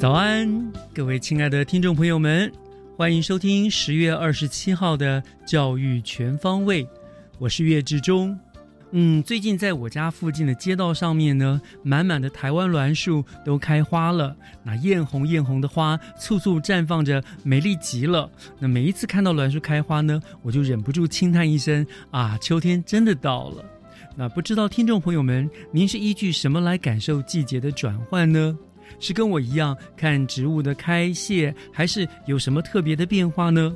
早安，各位亲爱的听众朋友们，欢迎收听十月二十七号的《教育全方位》，我是岳志忠。嗯，最近在我家附近的街道上面呢，满满的台湾栾树都开花了，那艳红艳红的花簇簇绽放着，美丽极了。那每一次看到栾树开花呢，我就忍不住轻叹一声：啊，秋天真的到了。那不知道听众朋友们，您是依据什么来感受季节的转换呢？是跟我一样看植物的开谢，还是有什么特别的变化呢？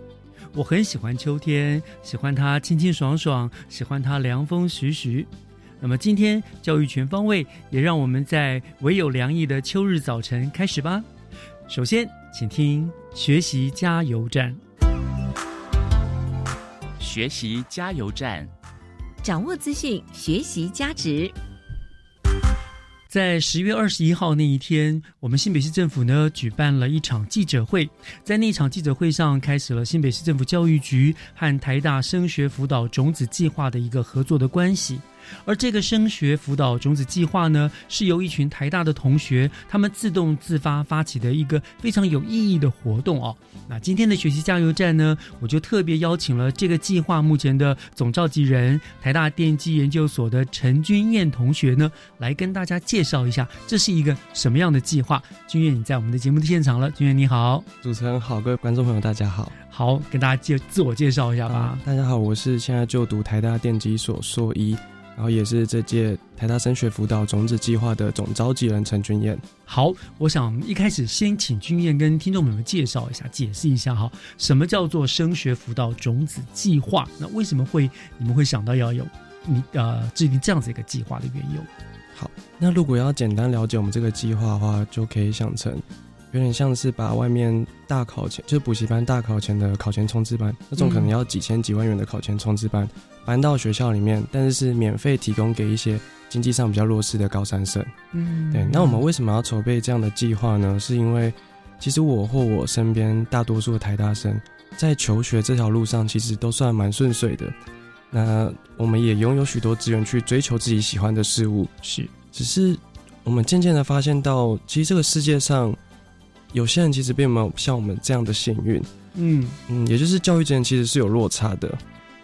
我很喜欢秋天，喜欢它清清爽爽，喜欢它凉风徐徐。那么今天教育全方位，也让我们在唯有凉意的秋日早晨开始吧。首先，请听学习加油站。学习加油站，掌握资讯，学习价值。在十月二十一号那一天，我们新北市政府呢举办了一场记者会，在那场记者会上，开始了新北市政府教育局和台大升学辅导种子计划的一个合作的关系。而这个升学辅导种子计划呢，是由一群台大的同学他们自动自发发起的一个非常有意义的活动哦。那今天的学习加油站呢，我就特别邀请了这个计划目前的总召集人台大电机研究所的陈君燕同学呢，来跟大家介绍一下这是一个什么样的计划。君燕，你在我们的节目的现场了，君燕你好，主持人好，各位观众朋友大家好，好，跟大家介自我介绍一下吧。大家好，我是现在就读台大电机所硕一。然后也是这届台大升学辅导种子计划的总召集人陈君燕。好，我想一开始先请君燕跟听众朋友们介绍一下，解释一下哈，什么叫做升学辅导种子计划？那为什么会你们会想到要有你呃制定这样子一个计划的缘由？好，那如果要简单了解我们这个计划的话，就可以想成有点像是把外面大考前，就是补习班大考前的考前冲刺班那种可能要几千几万元的考前冲刺班。搬到学校里面，但是是免费提供给一些经济上比较弱势的高三生。嗯，对。那我们为什么要筹备这样的计划呢？是因为其实我或我身边大多数的台大生在求学这条路上，其实都算蛮顺遂的。那我们也拥有许多资源去追求自己喜欢的事物。是，只是我们渐渐的发现到，其实这个世界上有些人其实并没有像我们这样的幸运。嗯嗯，也就是教育之间其实是有落差的。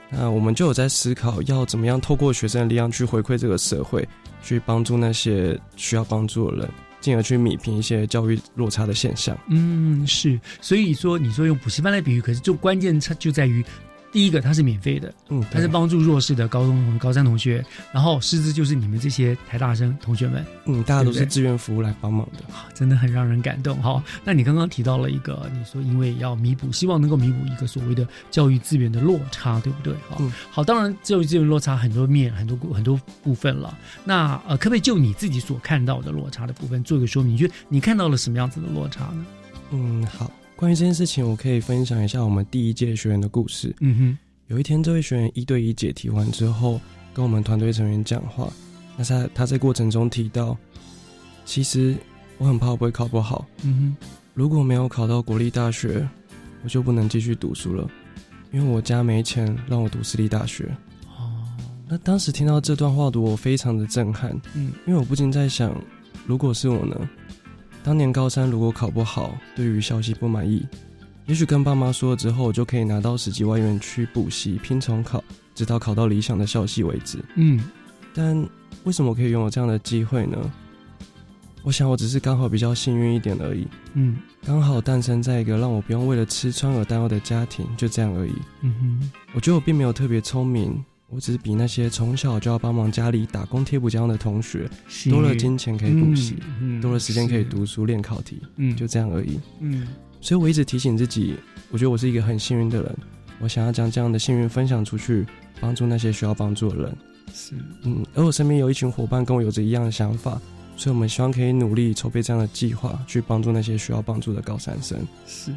那我们就有在思考，要怎么样透过学生的力量去回馈这个社会，去帮助那些需要帮助的人，进而去弭平一些教育落差的现象。嗯，是。所以说，你说用补习班来比喻，可是就关键它就在于。第一个，它是免费的，嗯，它是帮助弱势的高中同高三同学，然后师资就是你们这些台大生同学们，嗯，大家都是志愿服务来帮忙的，真的很让人感动。好，那你刚刚提到了一个，你说因为要弥补，希望能够弥补一个所谓的教育资源的落差，对不对？好，好，当然教育资源落差很多面，很多很多部分了。那呃，可不可以就你自己所看到的落差的部分做一个说明？你觉得你看到了什么样子的落差呢？嗯，好，关于这件事情，我可以分享一下我们第一届学员的故事。嗯哼。有一天，这位学员一对一解题完之后，跟我们团队成员讲话。那他他在过程中提到，其实我很怕我不会考不好。嗯哼，如果没有考到国立大学，我就不能继续读书了，因为我家没钱让我读私立大学。哦，那当时听到这段话的，我非常的震撼，嗯因为我不禁在想，如果是我呢？当年高三如果考不好，对于消息不满意，也许跟爸妈说了之后，我就可以拿到十几万元去补习拼重考，直到考到理想的校系为止。嗯但为什么可以拥有这样的机会呢？我想我只是刚好比较幸运一点而已，嗯刚好诞生在一个让我不用为了吃穿而担忧的家庭，就这样而已。嗯哼，我觉得我并没有特别聪明，我只是比那些从小就要帮忙家里打工贴补家用的同学多了金钱可以补习，嗯多了时间可以，读书练考题，嗯，就这样而已。嗯所以我一直提醒自己，我觉得我是一个很幸运的人，我想要将这样的幸运分享出去，帮助那些需要帮助的人。是，嗯，而我身边有一群伙伴跟我有着一样的想法，所以我们希望可以努力筹备这样的计划，去帮助那些需要帮助的高三生。是，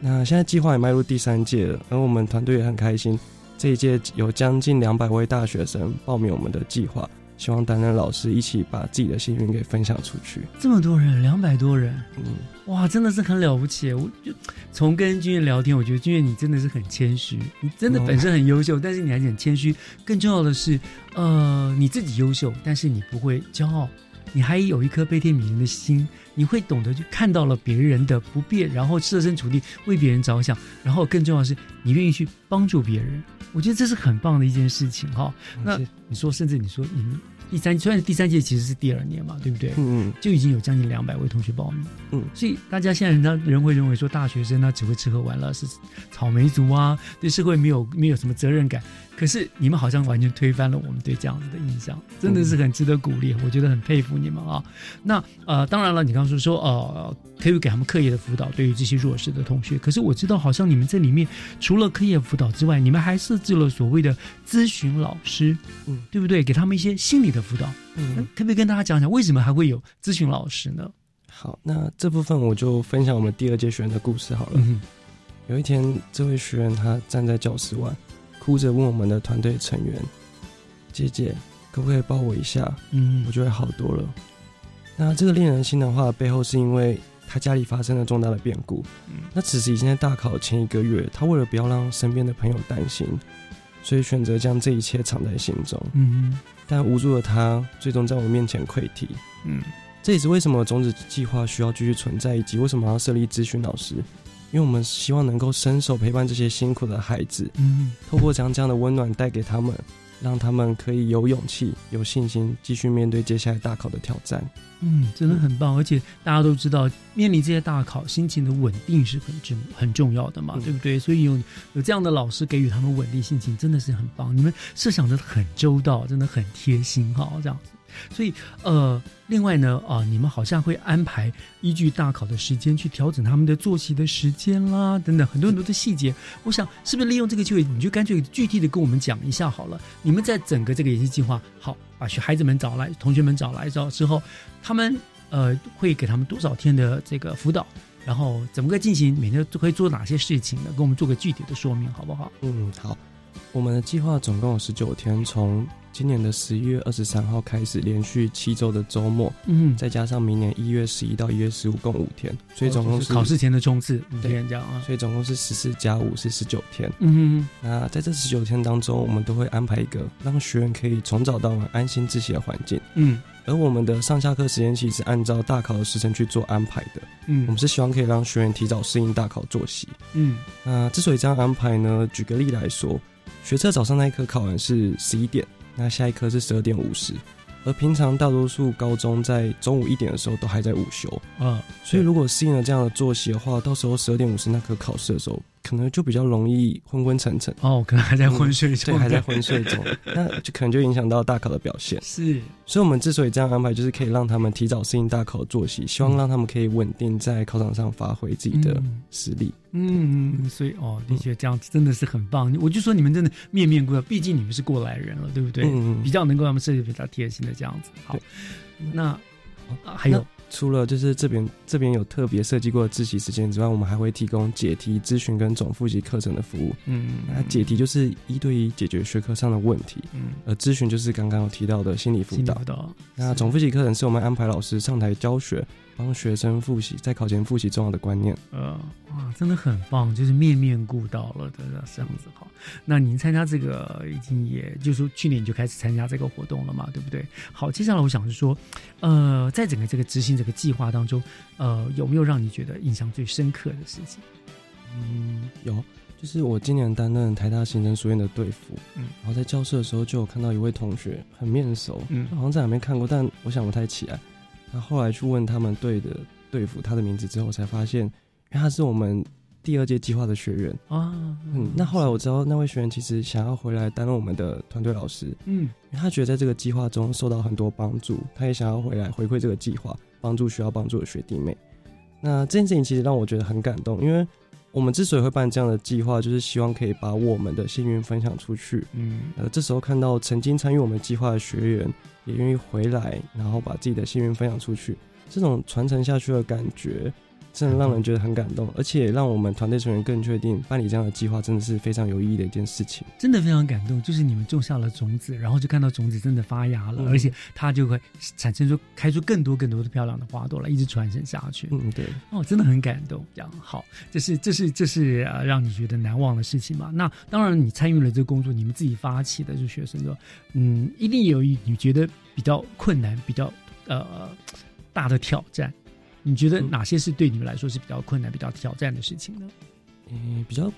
那现在计划也迈入第三届了，而我们团队也很开心，这一届有将近两百位大学生报名我们的计划，希望担任老师一起把自己的幸运给分享出去。这么多人，两百多人，嗯，哇，真的是很了不起！我就从跟君越聊天，我觉得君越你真的是很谦虚，你真的哦本身很优秀，但是你还是很谦虚。更重要的是，呃，你自己优秀，但是你不会骄傲，你还有一颗悲天悯人的心，你会懂得去看到了别人的不便，然后设身处地为别人着想，然后更重要的是，你愿意去帮助别人。我觉得这是很棒的一件事情哈。那谢你说，甚至你说你们第三，虽然第三届其实是第二年嘛，对不对？嗯嗯就已经有将近两百位同学报名。嗯所以大家现在人家人会认为说大学生他只会吃喝玩乐，是草莓族啊，对社会没有没有什么责任感。可是你们好像完全推翻了我们对这样子的印象，真的是很值得鼓励，我觉得很佩服你们啊。那呃，当然了，你刚刚说说呃，可以给他们课业的辅导，对于这些弱势的同学。可是我知道，好像你们这里面除了课业辅导之外，你们还设置了所谓的咨询老师，嗯，对不对？给他们一些心理的辅导。嗯，可不可以跟大家讲讲，为什么还会有咨询老师呢？好，那这部分我就分享我们第二届学员的故事好了。嗯有一天，这位学员他站在教室外，哭着问我们的团队成员：“姐姐，可不可以抱我一下？嗯我就会好多了。”那这个令人心疼话的背后，是因为他家里发生了重大的变故。嗯那此时已经在大考前一个月，他为了不要让身边的朋友担心，所以选择将这一切藏在心中。嗯但无助的他，最终在我面前溃堤。嗯这也是为什么种子计划需要继续存在，以及为什么要设立咨询老师。因为我们希望能够伸手陪伴这些辛苦的孩子，嗯透过将这样的温暖带给他们，让他们可以有勇气、有信心，继续面对接下来大考的挑战。嗯，真的很棒。而且大家都知道，面临这些大考，心情的稳定是很重很重要的嘛，嗯对不对？所以有有这样的老师给予他们稳定心情，真的是很棒。你们设想的很周到，真的很贴心哈，这样子。所以呃，另外呢啊、你们好像会安排依据大考的时间去调整他们的作息的时间啦，等等很多很多的细节。我想是不是利用这个机会，你就干脆具体的跟我们讲一下好了。你们在整个这个演习计划，好把学孩子们找来，同学们找来找之后，他们呃会给他们多少天的这个辅导，然后怎么个进行，每天都会做哪些事情呢？跟我们做个具体的说明好不好？嗯，好。我们的计划总共有十九天，从今年的十一月二十三号开始，连续七周的周末，嗯，再加上明年一月十一到一月十五，共五天，所以总共哦就是考试前的冲刺五天这样啊。所以总共是十四加五是十九天。嗯那在这十九天当中，我们都会安排一个让学员可以从早到晚安心自习的环境。嗯而我们的上下课时间其实是按照大考的时辰去做安排的。嗯我嗯们是希望可以让学员提早适应大考作息。嗯那之所以这样安排呢，举个例来说，学测早上那一科考完是十一点，那下一科是十二点五十，而平常大多数高中在中午一点的时候都还在午休，啊，所以如果适应了这样的作息的话，到时候十二点五十那科考试的时候，可能就比较容易昏昏沉沉，哦，可能还在昏睡中，对，还在昏睡中，那就可能就影响到大考的表现。是所以，我们之所以这样安排，就是可以让他们提早适应大考的作息，希望让他们可以稳定在考场上发挥自己的嗯实力。嗯，嗯所以哦，的确这样子真的是很棒。我就说你们真的面面顾到，毕竟你们是过来人了，对不对？嗯比较能够让他们设计比较贴心的这样子。好，那、还有除了就是这边这边有特别设计过的自习时间之外，我们还会提供解题、咨询跟总复习课程的服务。嗯，那解题就是一对一解决学科上的问题，嗯而咨询就是刚刚有提到的心理辅导心理辅。导，那总复习课程是我们安排老师上台教学，帮学生复习，在考前复习重要的观念。呃，哇，真的很棒，就是面面顾到了的这样子好。那您参加这个已经也就是说去年就开始参加这个活动了嘛，对不对？好，接下来我想是说，呃，在整个这个执行这个计划当中，呃，有没有让你觉得印象最深刻的事情？嗯，有，就是我今年担任台大行政书院的队服，嗯，然后在教室的时候就有看到一位同学很面熟，嗯好像在哪边看过，但我想不太起来。那后来去问他们队的队服他的名字之后，才发现，因为他是我们第二届计划的学员。啊，嗯，那后来我知道那位学员其实想要回来担任我们的团队老师，嗯因为他觉得在这个计划中受到很多帮助，他也想要回来回馈这个计划，帮助需要帮助的学弟妹。那这件事情其实让我觉得很感动，因为我们之所以会办这样的计划，就是希望可以把我们的幸运分享出去。嗯呃，这时候看到曾经参与我们计划的学员也愿意回来，然后把自己的幸运分享出去，这种传承下去的感觉，真的让人觉得很感动，而且让我们团队成员更确定办理这样的计划真的是非常有意义的一件事情。真的非常感动，就是你们种下了种子，然后就看到种子真的发芽了，嗯而且它就会产生出开出更多更多的漂亮的花朵来，一直传承下去。嗯，对。哦，真的很感动。这样好，这是这是这是呃让你觉得难忘的事情嘛？那当然，你参与了这个工作，你们自己发起的，就学生说，嗯，一定有一你觉得比较困难、比较呃大的挑战。你觉得嗯。哪些是对你们来说是比较困难、比较挑战的事情呢？嗯、比较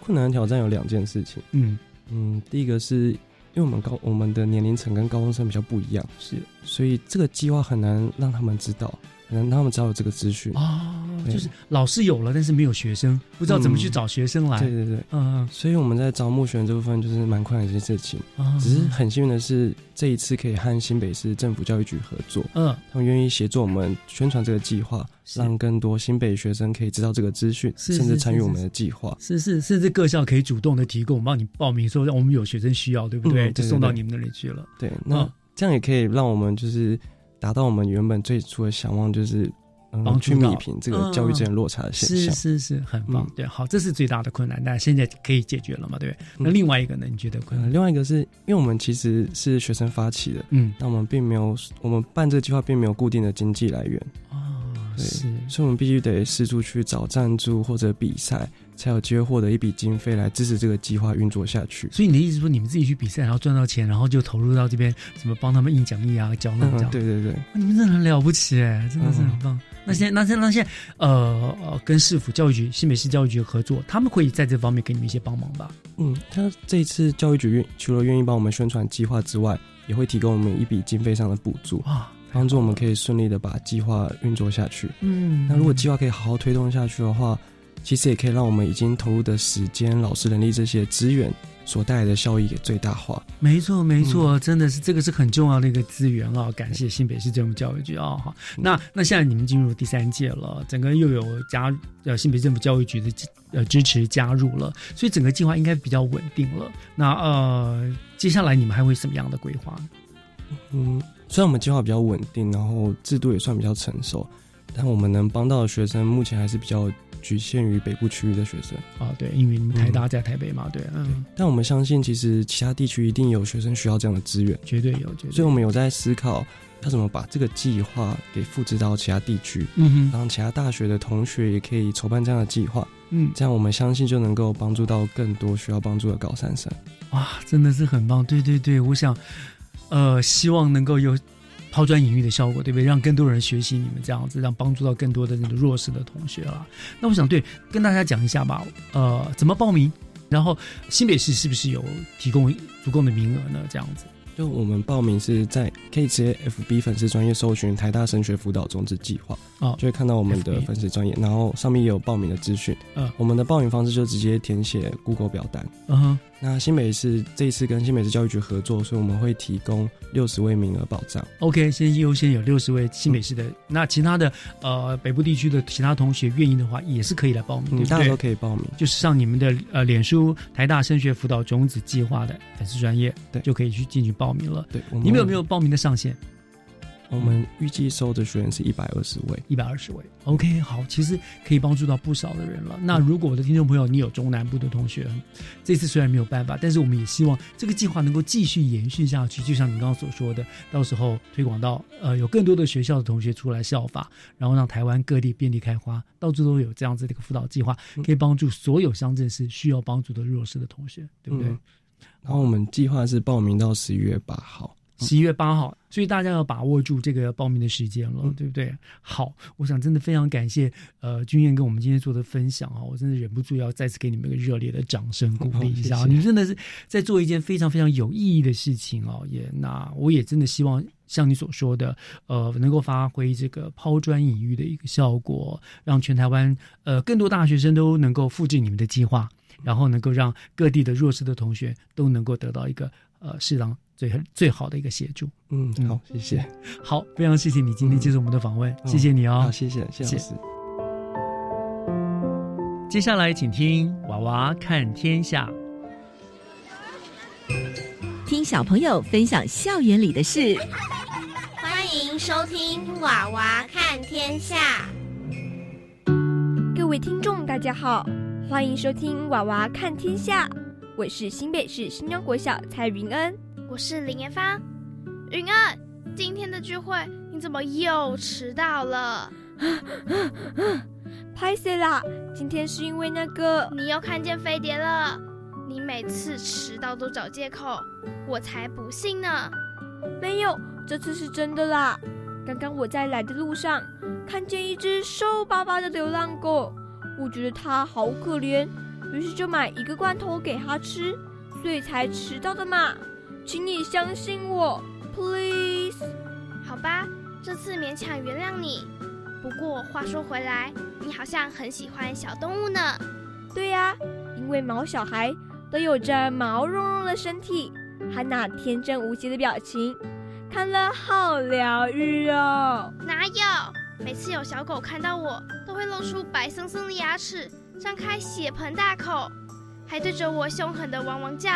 困难的挑战有两件事情。嗯，嗯，第一个是因为我们高我们的年龄层跟高中生比较不一样，是。所以这个计划很难让他们知道，很难让他们知道有这个资讯。哦，对就是老师有了，但是没有学生，不知道怎么去嗯找学生来。对对对，嗯所以我们在招募学员这部分就是蛮困难的一些事情。嗯，只是很幸运的是，这一次可以和新北市政府教育局合作，嗯，他们愿意协助我们宣传这个计划，让更多新北学生可以知道这个资讯，甚至参与我们的计划。是是，甚至各校可以主动的提供，帮你报名说，我们有学生需要，对不对？嗯对对对就送到你们那里去了。对，那嗯这样也可以让我们就是达到我们原本最初的想望，就是帮助嗯去弭到平这个教育之间落差的现象。是是是，很棒。嗯对，好，这是最大的困难，但现在可以解决了嘛？对不对？那嗯另外一个呢？你觉得困呃，难？另外一个是因为我们其实是学生发起的，嗯，那我们并没有，我们办这个计划并没有固定的经济来源，是，所以我们必须得四处去找赞助或者比赛，才有机会获得一笔经费来支持这个计划运作下去。所以你的意思说，你们自己去比赛，然后赚到钱，然后就投入到这边，什么帮他们印讲义啊、缴纳这嗯，样。对对对，你们真的很了不起哎，真的是很嗯棒。那现在，那现在，那现在，呃呃，跟市府教育局、新北市教育局合作，他们会在这方面给你们一些帮忙吧？嗯，他这一次教育局愿除了愿意帮我们宣传计划之外，也会提供我们一笔经费上的补助，哇，帮助我们可以顺利的把计划运作下去。嗯，那如果计划可以好好推动下去的话，其实也可以让我们已经投入的时间、老师人力这些资源所带来的效益给最大化。没错，没嗯错，真的是这个是很重要的一个资源啊！感谢新北市政府教育局啊！哈，嗯那那现在你们进入第三届了，整个又有加呃新北政府教育局的呃支持加入了，所以整个计划应该比较稳定了。那呃，接下来你们还会什么样的规划？嗯，虽然我们计划比较稳定，然后制度也算比较成熟，但我们能帮到的学生目前还是比较局限于北部区域的学生。啊，对，因为台大在台北嘛，对，嗯，但我们相信，其实其他地区一定有学生需要这样的资源，绝对有，绝对有。所以我们有在思考要怎么把这个计划给复制到其他地区，嗯哼，让其他大学的同学也可以筹办这样的计划，嗯，这样我们相信就能够帮助到更多需要帮助的高三生。哇，真的是很棒，对对对，我想，呃，希望能够有抛砖引玉的效果，对不对？让更多人学习你们这样子，让帮助到更多的那个弱势的同学了。那我想对跟大家讲一下吧，呃，怎么报名？然后新北市是不是有提供足够的名额呢？这样子就我们报名是在可以直接 FB 粉丝专业搜寻台大升学辅导种子计划，哦就会看到我们的粉丝专业，然后上面也有报名的资讯。嗯我们的报名方式就直接填写 Google 表单。嗯哼，那新北市这一次跟新北市教育局合作，所以我们会提供六十位名额保障。OK，先优先有六十位新北市的，那其他的呃北部地区的其他同学愿意的话，也是可以来报名，对嗯，不大家都？可以报名。就是上你们的呃脸书台大升学辅导种子计划的粉丝专业，对就可以去进去报名了。对，你们有没有报名的上限？我们预计收的学员是一百二十位，一百二十位。OK，好，其实可以帮助到不少的人了。那如果我的听众朋友你有中南部的同学，这次虽然没有办法，但是我们也希望这个计划能够继续延续下去。就像你刚刚所说的，到时候推广到呃有更多的学校的同学出来效法，然后让台湾各地遍地开花，到处都有这样子的一个辅导计划，可以帮助所有乡镇市需要帮助的弱势的同学，对不对？然后我们计划是报名到十一月八号。十一月八号，所以大家要把握住这个报名的时间了，对不对？好，我想真的非常感谢呃君燕跟我们今天做的分享啊，我真的忍不住要再次给你们一个热烈的掌声鼓励一下啊！你真的是在做一件非常非常有意义的事情哦，也那我也真的希望像你所说的，呃，能够发挥这个抛砖引玉的一个效果，让全台湾呃更多大学生都能够复制你们的计划，然后能够让各地的弱势的同学都能够得到一个呃适当。最最好的一个协助，嗯，好，谢谢，好，非常谢谢你今天接受我们的访问，谢谢你哦，好，谢谢，谢谢。接下来请听《娃娃看天下》，听小朋友分享校园里的事，欢迎收听《娃娃看天下》。各位听众，大家好，欢迎收听《娃娃看天下》，我是新北市新庄国小蔡云恩。我是林妍芳，云恩，今天的聚会你怎么又迟到了？拍谁啦？今天是因为那个你又看见飞碟了。你每次迟到都找借口，我才不信呢。没有，这次是真的啦。刚刚我在来的路上看见一只瘦巴巴的流浪狗，我觉得它好可怜，于是就买一个罐头给它吃，所以才迟到的嘛。请你相信我，please。好吧，这次勉强原谅你。不过话说回来，你好像很喜欢小动物呢。对呀，因为毛小孩都有着毛茸茸的身体，还那天真无邪的表情，看了好疗愈哦。哪有？每次有小狗看到我，都会露出白森森的牙齿，张开血盆大口，还对着我凶狠的汪汪叫。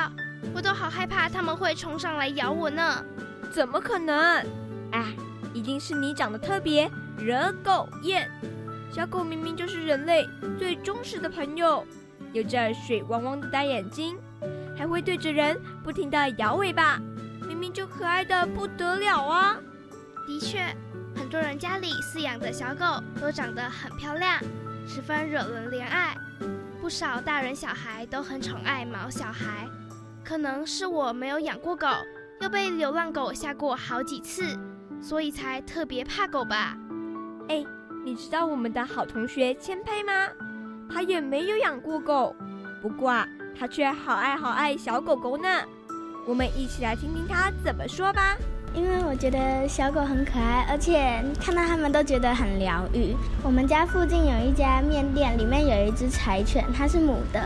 我都好害怕，他们会冲上来咬我呢。怎么可能？哎，一定是你长得特别惹狗厌。小狗明明就是人类最忠实的朋友，有着水汪汪的大眼睛，还会对着人不停的摇尾巴，明明就可爱的不得了啊！的确，很多人家里饲养的小狗都长得很漂亮，十分惹人怜爱。不少大人小孩都很宠爱毛小孩。可能是我没有养过狗，又被流浪狗吓过好几次，所以才特别怕狗吧？哎，你知道我们的好同学千佩吗？他也没有养过狗，不过啊，他却好爱好爱小狗狗呢。我们一起来听听他怎么说吧。因为我觉得小狗很可爱，而且看到它们都觉得很疗愈。我们家附近有一家面店，里面有一只柴犬，它是母的。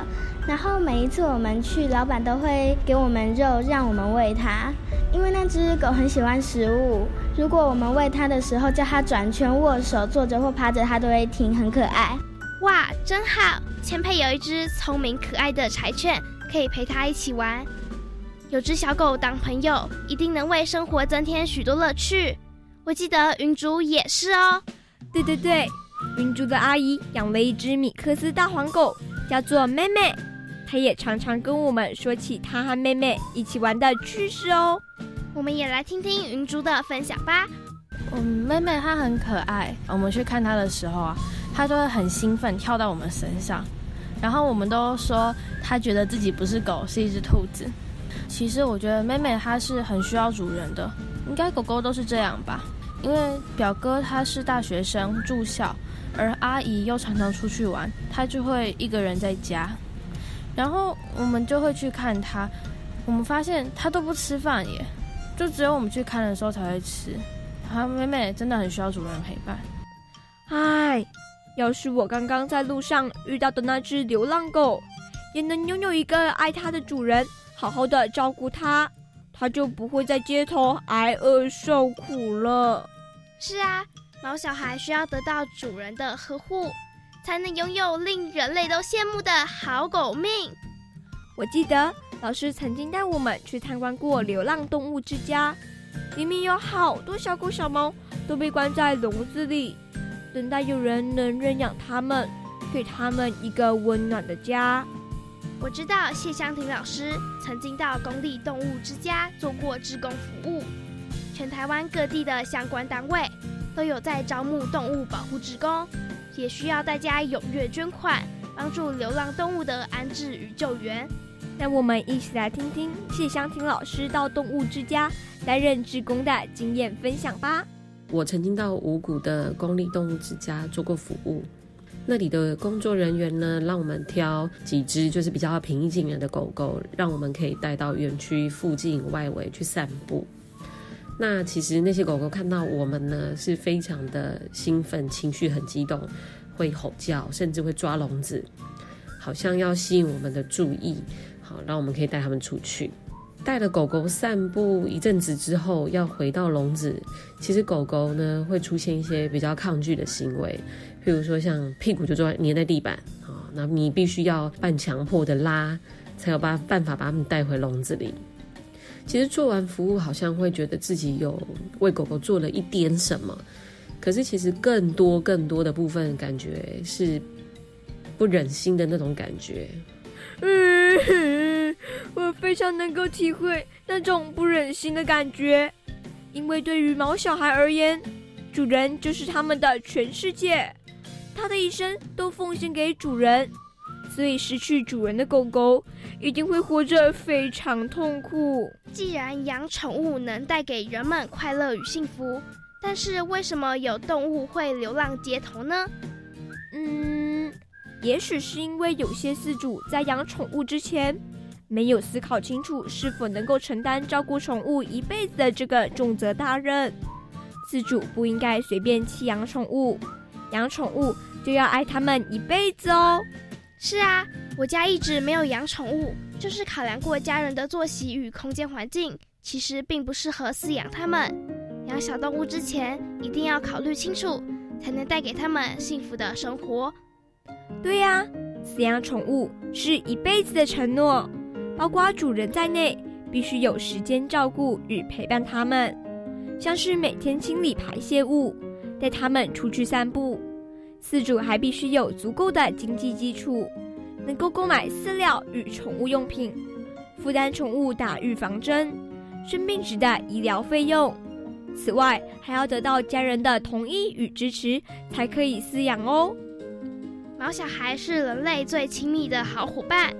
然后每一次我们去，老板都会给我们肉，让我们喂它。因为那只狗很喜欢食物，如果我们喂它的时候叫它转圈、握手、坐着或趴着，它都会听，很可爱。哇，真好！前配有一只聪明可爱的柴犬，可以陪它一起玩。有只小狗当朋友，一定能为生活增添许多乐趣。我记得云竹也是哦。对对对，云竹的阿姨养了一只米克斯大黄狗，叫做妹妹。她也常常跟我们说起她和妹妹一起玩的趣事哦。我们也来听听云竹的分享吧。嗯，妹妹她很可爱。我们去看她的时候啊，她都会很兴奋跳到我们身上。然后我们都说她觉得自己不是狗，是一只兔子。其实我觉得妹妹她是很需要主人的，应该狗狗都是这样吧。因为表哥他是大学生住校，而阿姨又常常出去玩，他就会一个人在家。然后我们就会去看它，我们发现它都不吃饭耶，就只有我们去看的时候才会吃。它妹妹真的很需要主人陪伴。唉，要是我刚刚在路上遇到的那只流浪狗，也能拥有一个爱它的主人，好好的照顾它，它就不会在街头挨饿受苦了。是啊，毛小孩需要得到主人的呵护。才能拥有令人类都羡慕的好狗命。我记得老师曾经带我们去参观过流浪动物之家，里面有好多小狗小猫都被关在笼子里，等待有人能认养它们，给它们一个温暖的家。我知道谢香婷老师曾经到公立动物之家做过志工服务，全台湾各地的相关单位都有在招募动物保护志工，也需要大家踊跃捐款，帮助流浪动物的安置与救援。让我们一起来听听谢香婷老师到动物之家担任志工的经验分享吧。我曾经到五谷的公立动物之家做过服务。那里的工作人员呢，让我们挑几只就是比较平易近人的狗狗，让我们可以带到园区附近外围去散步。那其实那些狗狗看到我们呢，是非常的兴奋，情绪很激动，会吼叫，甚至会抓笼子，好像要吸引我们的注意，好让我们可以带它们出去。带了狗狗散步一阵子之后，要回到笼子，其实狗狗呢会出现一些比较抗拒的行为。譬如说，像屁股就坐粘在地板啊，那你必须要半强迫的拉，才有办办法把它们带回笼子里。其实做完服务，好像会觉得自己有为狗狗做了一点什么，可是其实更多更多的部分，感觉是不忍心的那种感觉。嗯，我非常能够体会那种不忍心的感觉，因为对于毛小孩而言，主人就是他们的全世界。他的一生都奉献给主人，所以失去主人的狗狗一定会活着非常痛苦。既然养宠物能带给人们快乐与幸福，但是为什么有动物会流浪街头呢？嗯，也许是因为有些饲主在养宠物之前，没有思考清楚是否能够承担照顾宠物一辈子的这个重责大任。饲主不应该随便弃养宠物。养宠物就要爱它们一辈子哦。是啊，我家一直没有养宠物，就是考量过家人的作息与空间环境，其实并不适合饲养它们。养小动物之前一定要考虑清楚，才能带给它们幸福的生活。对呀，饲养宠物是一辈子的承诺，包括主人在内，必须有时间照顾与陪伴它们，像是每天清理排泄物。带它们出去散步，饲主还必须有足够的经济基础，能够购买饲料与宠物用品，负担宠物打预防针、生病时的医疗费用。此外，还要得到家人的同意与支持，才可以饲养哦。毛小孩是人类最亲密的好伙伴，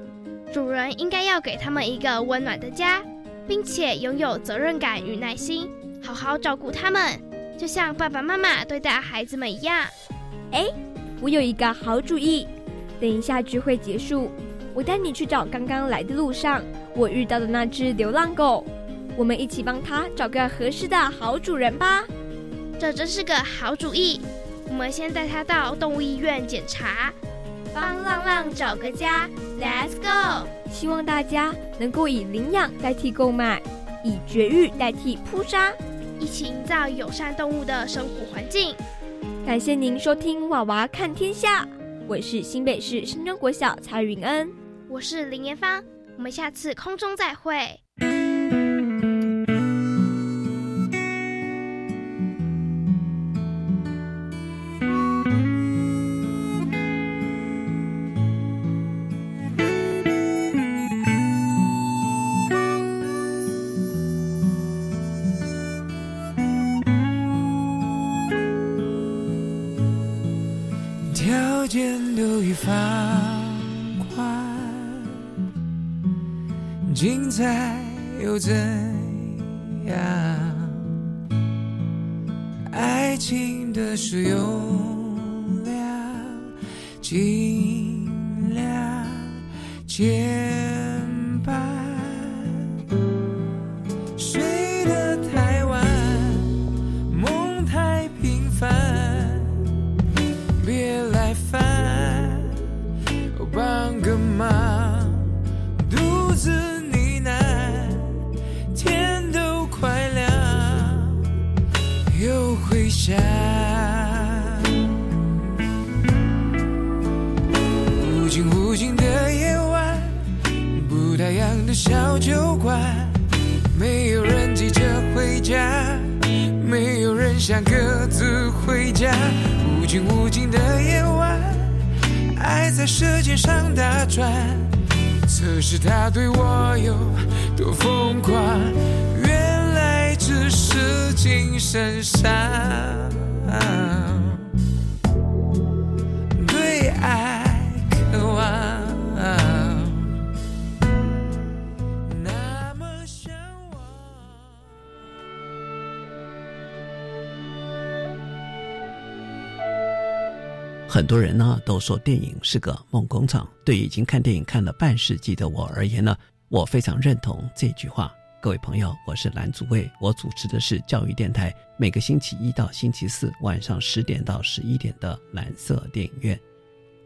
主人应该要给他们一个温暖的家，并且拥有责任感与耐心，好好照顾他们。就像爸爸妈妈对待孩子们一样。哎，我有一个好主意。等一下聚会结束，我带你去找刚刚来的路上我遇到的那只流浪狗，我们一起帮它找个合适的好主人吧。这真是个好主意。我们先带它到动物医院检查，帮浪浪找个家。Let's go！希望大家能够以领养代替购买，以绝育代替扑杀。一起营造友善动物的生活环境。感谢您收听《娃娃看天下》，我是新北市新中国小蔡云恩，我是林延芳，我们下次空中再会。在又怎小酒馆，没有人急着回家。没有人想各自回家。无尽无尽的夜晚，爱在舌尖上打转。测试他对我有多疯狂，原来只是精神上很多人呢都说电影是个梦工厂。对已经看电影看了半世纪的我而言呢，我非常认同这句话。各位朋友，我是蓝祖卫，我主持的是教育电台，每个星期一到星期四晚上十点到十一点的蓝色电影院。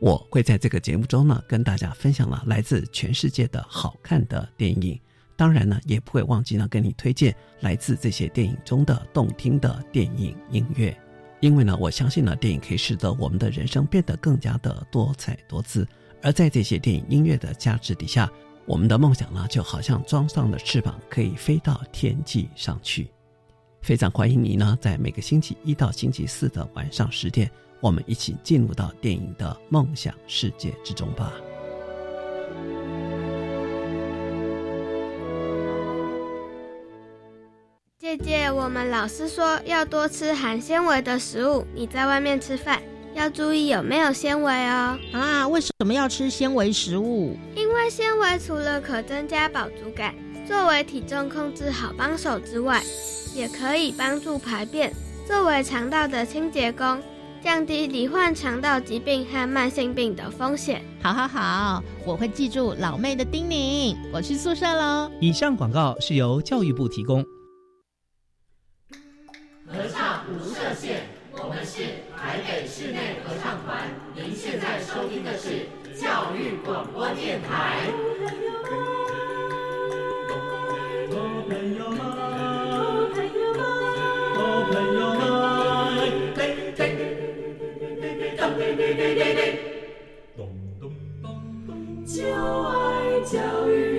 我会在这个节目中呢，跟大家分享了来自全世界的好看的电影，当然呢，也不会忘记呢，跟你推荐来自这些电影中的动听的电影音乐。因为呢，我相信呢，电影可以使得我们的人生变得更加的多彩多姿。而在这些电影音乐的加持底下，我们的梦想呢，就好像装上了翅膀，可以飞到天际上去。非常欢迎你呢，在每个星期一到星期四的晚上十点，我们一起进入到电影的梦想世界之中吧。姐姐，我们老师说要多吃含纤维的食物。你在外面吃饭要注意有没有纤维哦。啊，为什么要吃纤维食物？因为纤维除了可增加饱足感，作为体重控制好帮手之外，也可以帮助排便，作为肠道的清洁工，降低罹患肠道疾病和慢性病的风险。好好好，我会记住老妹的叮咛。我去宿舍喽。以上广告是由教育部提供。合唱无设限，我们是台北室内合唱团。您现在收听的是教育广播电台。就爱教育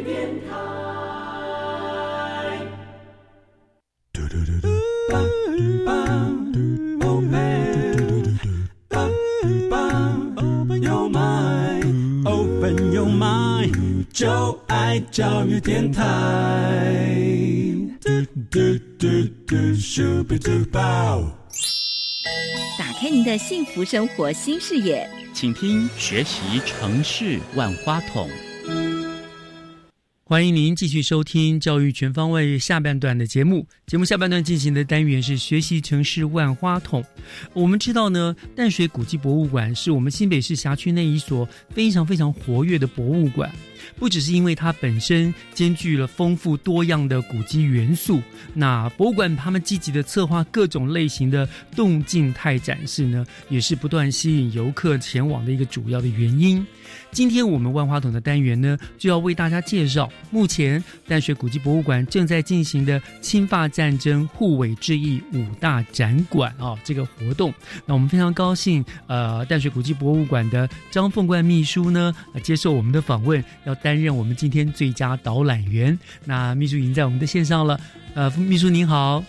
就爱教育电台。打开您的幸福生活新视野，请听《学习城市万花筒》。欢迎您继续收听《教育全方位》下半段的节目。节目下半段进行的单元是“学习城市万花筒”。我们知道呢，淡水古迹博物馆是我们新北市辖区内一所非常非常活跃的博物馆。不只是因为它本身兼具了丰富多样的古迹元素，那博物馆他们积极的策划各种类型的动静态展示呢，也是不断吸引游客前往的一个主要的原因。今天我们万花筒的单元呢，就要为大家介绍目前淡水古迹博物馆正在进行的侵法战争护卫之役五大展馆啊这个活动。那我们非常高兴，呃，淡水古迹博物馆的张凤冠秘书呢，接受我们的访问，要担任我们今天最佳导览员。那秘书已经在我们的线上了，呃，秘书您好。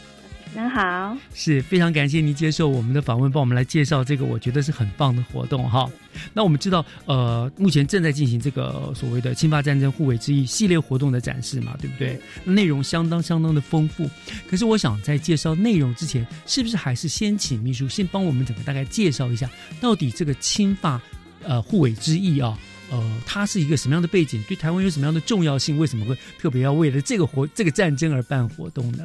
您好，是非常感谢您接受我们的访问，帮我们来介绍这个我觉得是很棒的活动哈。那我们知道，呃，目前正在进行这个所谓的“侵华战争护卫之役”系列活动的展示嘛，对不对？内容相当相当的丰富。可是我想在介绍内容之前，是不是还是先请秘书先帮我们整个大概介绍一下，到底这个侵华呃护卫之役啊，呃，它是一个什么样的背景？对台湾有什么样的重要性？为什么会特别要为了这个活这个战争而办活动呢？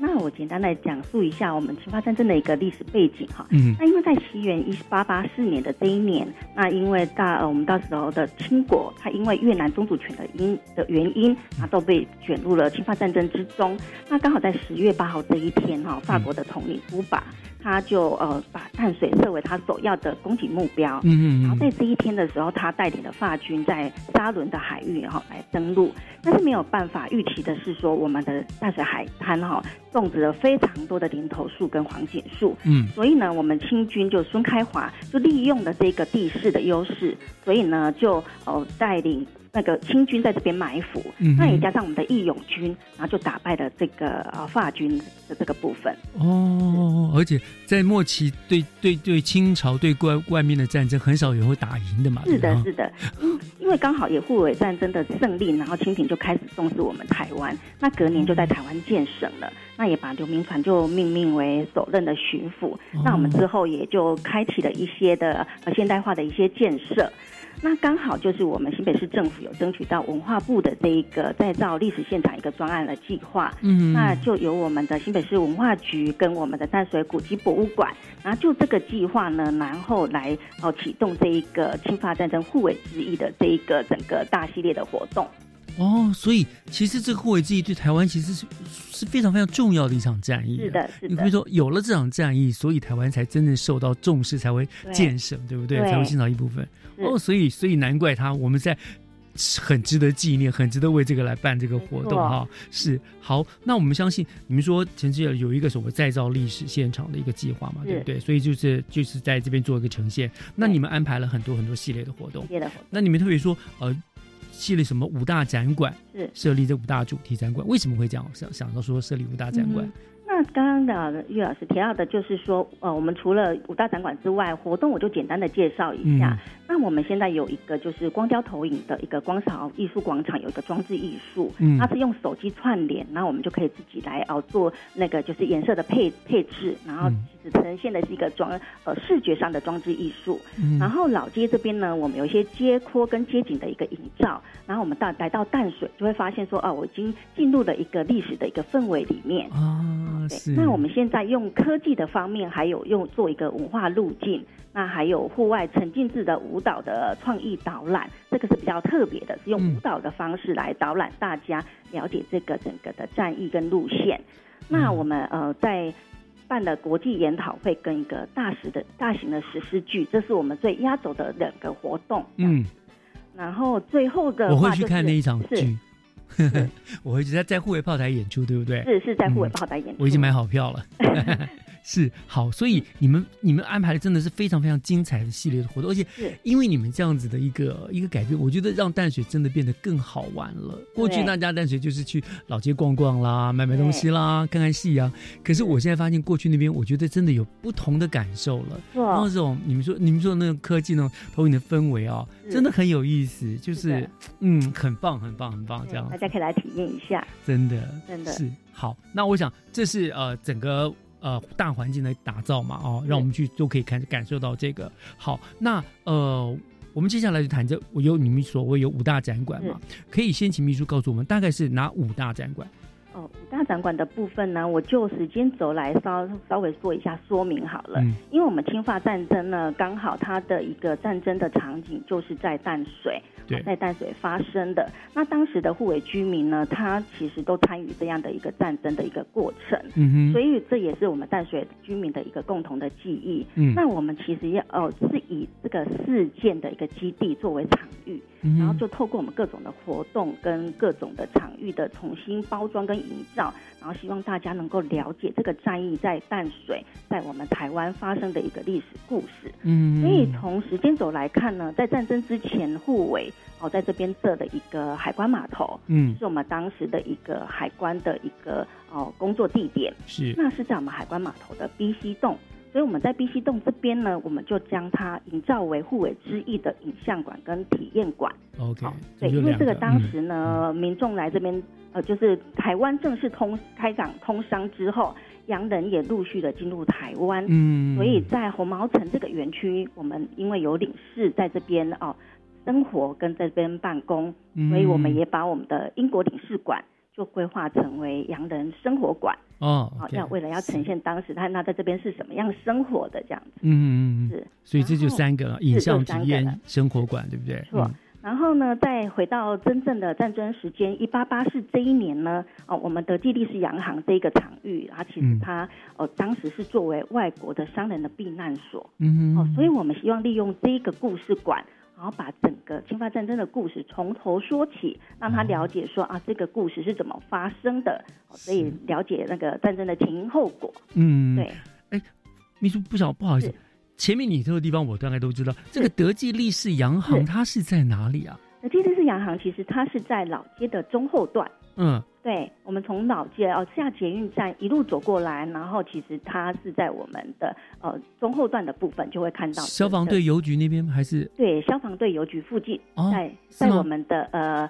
那我简单来讲述一下我们侵华战争的一个历史背景哈。嗯。那因为在西元一八八四年的这一年，那因为大呃我们到时候的清国，它因为越南宗主权的因的原因，啊都被卷入了侵华战争之中。那刚好在十月八号这一天哈，法国的统领乌巴。他就呃把淡水设为他首要的攻击目标，嗯嗯，然后在这一天的时候，他带领的法军在沙伦的海域哈来登陆，但是没有办法预期的是说，我们的淡水海滩哈种植了非常多的林头树跟黄锦树，嗯，所以呢，我们清军就孙开华就利用了这个地势的优势，所以呢就呃带领。那个清军在这边埋伏，嗯那也加上我们的义勇军，然后就打败了这个呃法军的这个部分。哦，而且在末期对对对清朝对外外面的战争，很少有人会打赢的嘛。是的，是的，因因为刚好也护卫战争的胜利，然后清廷就开始重视我们台湾，那隔年就在台湾建省了，那也把刘铭传就命名为首任的巡抚，那我们之后也就开启了一些的呃现代化的一些建设。那刚好就是我们新北市政府有争取到文化部的这一个再造历史现场一个专案的计划，嗯那就由我们的新北市文化局跟我们的淡水古迹博物馆，然后就这个计划呢，然后来哦启动这一个侵华战争护卫之役的这一个整个大系列的活动。哦，所以其实这个护卫之役对台湾其实是是非常非常重要的一场战役。是的是的你可以说有了这场战役，所以台湾才真正受到重视，才会建省，对不对？对才会建造一部分。是哦，所以所以难怪他我们在。很值得纪念，很值得为这个来办这个活动哈。是好，那我们相信你们说陈志有一个什么再造历史现场的一个计划嘛，对不对？所以就是就是在这边做一个呈现。那你们安排了很多很多系列的活动，系列的活动那你们特别说呃，系列什么五大展馆是设立这五大主题展馆，为什么会这样想想到说设立五大展馆？嗯那刚刚的岳老师提到的，就是说，呃，我们除了五大展馆之外，活动我就简单的介绍一下。嗯那我们现在有一个就是光雕投影的一个光潮艺术广场，有一个装置艺术，嗯它是用手机串联，然后我们就可以自己来哦做那个就是颜色的配配置，然后其实呈现的是一个装呃视觉上的装置艺术。嗯然后老街这边呢，我们有一些街廓跟街景的一个营造，然后我们到来到淡水就会发现说，哦，我已经进入了一个历史的一个氛围里面。啊，对。那我们现在用科技的方面，还有用做一个文化路径，那还有户外沉浸式的舞蹈的创意导览，这个是比较特别的，是用舞蹈的方式来导览大家了解这个整个的战役跟路线。那我们呃在。办了国际研讨会跟一个大型的大型的实施剧，这是我们最压轴的两个活动。嗯，然后最后的我话就是会去看那一场是剧。我一直在在护卫炮台演出，对不对？是是在护卫炮台演出，我已经买好票了。是好，所以你们你们安排的真的是非常非常精彩的系列的活动，而且因为你们这样子的一个一个改变，我觉得让淡水真的变得更好玩了。过去大家淡水就是去老街逛逛啦，买买东西啦，看看戏啊。可是我现在发现过去那边，我觉得真的有不同的感受了。错然后这种你们说你们说的那种科技那种投影的氛围啊，是真的很有意思，就是是嗯，很棒很棒很棒这样大。家可以来体验一下。真的，真的是好。那我想这是呃整个呃大环境的打造嘛，哦，让我们去都可以感感受到这个好。那呃，我们接下来就谈这，我有你们所谓有五大展馆嘛，可以先请秘书告诉我们大概是哪五大展馆？哦，五大展馆的部分呢，我就时间轴来稍稍微做一下说明好了。嗯因为我们侵华战争呢，刚好它的一个战争的场景就是在淡水，对在淡水发生的。那当时的护卫居民呢，他其实都参与这样的一个战争的一个过程，嗯哼所以这也是我们淡水居民的一个共同的记忆。嗯那我们其实要哦是以这个事件的一个基地作为场域，嗯然后就透过我们各种的活动跟各种的场域的重新包装跟营造，然后希望大家能够了解这个战役在淡水，在我们台湾发生的一个历史故事。嗯所以从时间轴来看呢，在战争之前，护卫哦在这边设的一个海关码头，嗯是我们当时的一个海关的一个哦工作地点，是那是在我们海关码头的 B C 洞。所以我们在 B C 洞这边呢，我们就将它营造为护卫之意的影像馆跟体验馆。OK，对，因为这个当时呢，民众来这边，呃，就是台湾正式通开港通商之后，洋人也陆续的进入台湾，嗯。所以在红毛城这个园区，我们因为有领事在这边哦生活跟这边办公，嗯所以我们也把我们的英国领事馆就规划成为洋人生活馆。哦好、，OK 要为了要呈现当时他那在这边是什么样生活的这样子。嗯嗯嗯，是，所以这就三个影像体验生活馆，对不对？错嗯。然后呢，再回到真正的战争时间，一八八四这一年呢，哦，我们德记利士洋行这一个场域，它其实嗯它、哦当时是作为外国的商人的避难所，嗯哼哦，所以我们希望利用这一个故事馆，然后把整个侵华战争的故事从头说起，让他了解说啊这个故事是怎么发生的，哦所以了解那个战争的前因后果。嗯，对。哎，秘书不晓不好意思，前面你这个地方我大概都知道。这个德记利士洋行它是在哪里啊？德记利士洋行其实它是在老街的中后段。嗯，对，我们从老街哦下捷运站一路走过来，然后其实它是在我们的呃中后段的部分就会看到消防队邮局那边还是？对消防队邮局附近，哦在在我们的呃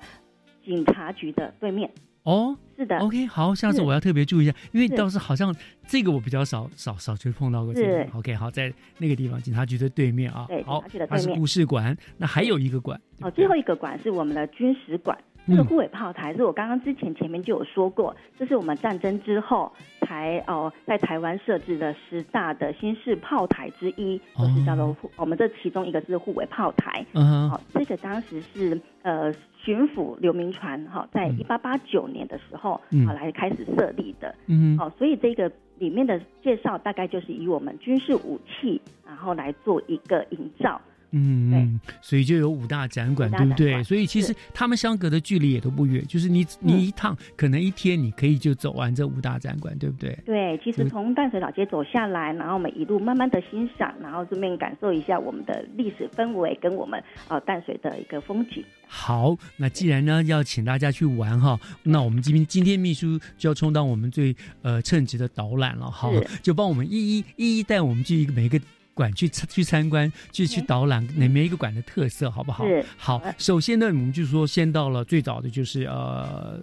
警察局的对面。哦，是的，OK，好，下次我要特别注意一下，因为是。倒是好像这个我比较少少少去碰到过这个是。OK，好，在那个地方警察局的对面啊。对，好警察局的，它是故事馆，那还有一个馆，哦，最后一个馆是我们的军史馆。这个护卫炮台是我刚刚之前前面就有说过，这是我们战争之后才哦在台湾设置的十大的新式炮台之一，就是叫做护我们这其中一个是护卫炮台。嗯哼好、这个当时是呃巡抚刘铭传哈、在一八八九年的时候嗯好、来开始设立的。嗯好、所以这个里面的介绍大概就是以我们军事武器，然后来做一个营造。嗯，嗯，所以就有五大展馆，对不对？所以其实他们相隔的距离也都不远，就是你你一趟可能一天你可以就走完这五大展馆，对不对？对，其实嗯从淡水老街走下来，然后我们一路慢慢的欣赏，然后顺便感受一下我们的历史氛围跟我们呃淡水的一个风景。好，那既然呢要请大家去玩哈，那我们今天今天秘书就要充当我们最呃称职的导览了哈，就帮我们一一一一带我们去每一个。馆去参去参观，去去导览哪每一个馆的特色，好不好？好。首先呢，我们就说先到了最早的就是呃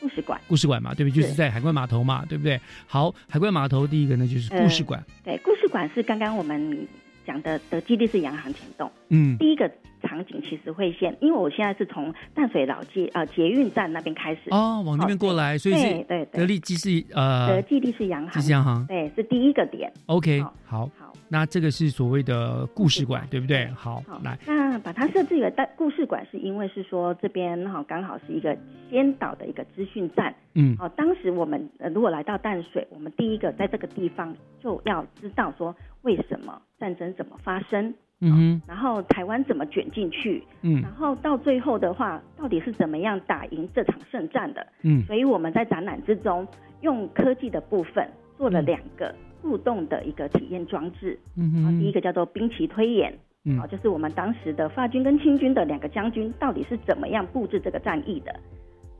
故事馆，故事馆嘛，对不对？就是是在海关码头嘛，对不对？好，海关码头第一个呢就是故事馆，呃对，故事馆是刚刚我们讲的的基地是洋行前栋。嗯第一个场景其实会先，因为我现在是从淡水老街呃捷运站那边开始。哦，往那边过来，所以是对对对。德利基是呃德基利是洋行，基士洋行。对，是第一个点。OK，好好，那这个是所谓的故事馆，对不对？好，来，那把它设置一个大故事馆，是因为是说这边哈刚好是一个先导的一个资讯站。嗯。哦，当时我们呃如果来到淡水，我们第一个在这个地方就要知道说为什么战争怎么发生，嗯然后台湾怎么卷进去，嗯然后到最后的话，到底是怎么样打赢这场胜战的？嗯所以我们在展览之中用科技的部分做了两个互动的一个体验装置。啊，嗯哼第一个叫做兵棋推演，嗯啊，就是我们当时的法军跟清军的两个将军到底是怎么样布置这个战役的。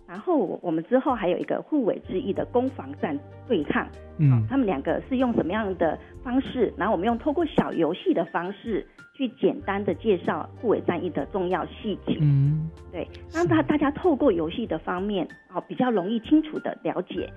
然后我我们之后还有一个互为之役的攻防战对抗，嗯他们两个是用什么样的方式？然后我们用透过小游戏的方式去简单的介绍互为战役的重要细节。嗯对，让大大家透过游戏的方面，哦，比较容易清楚的了解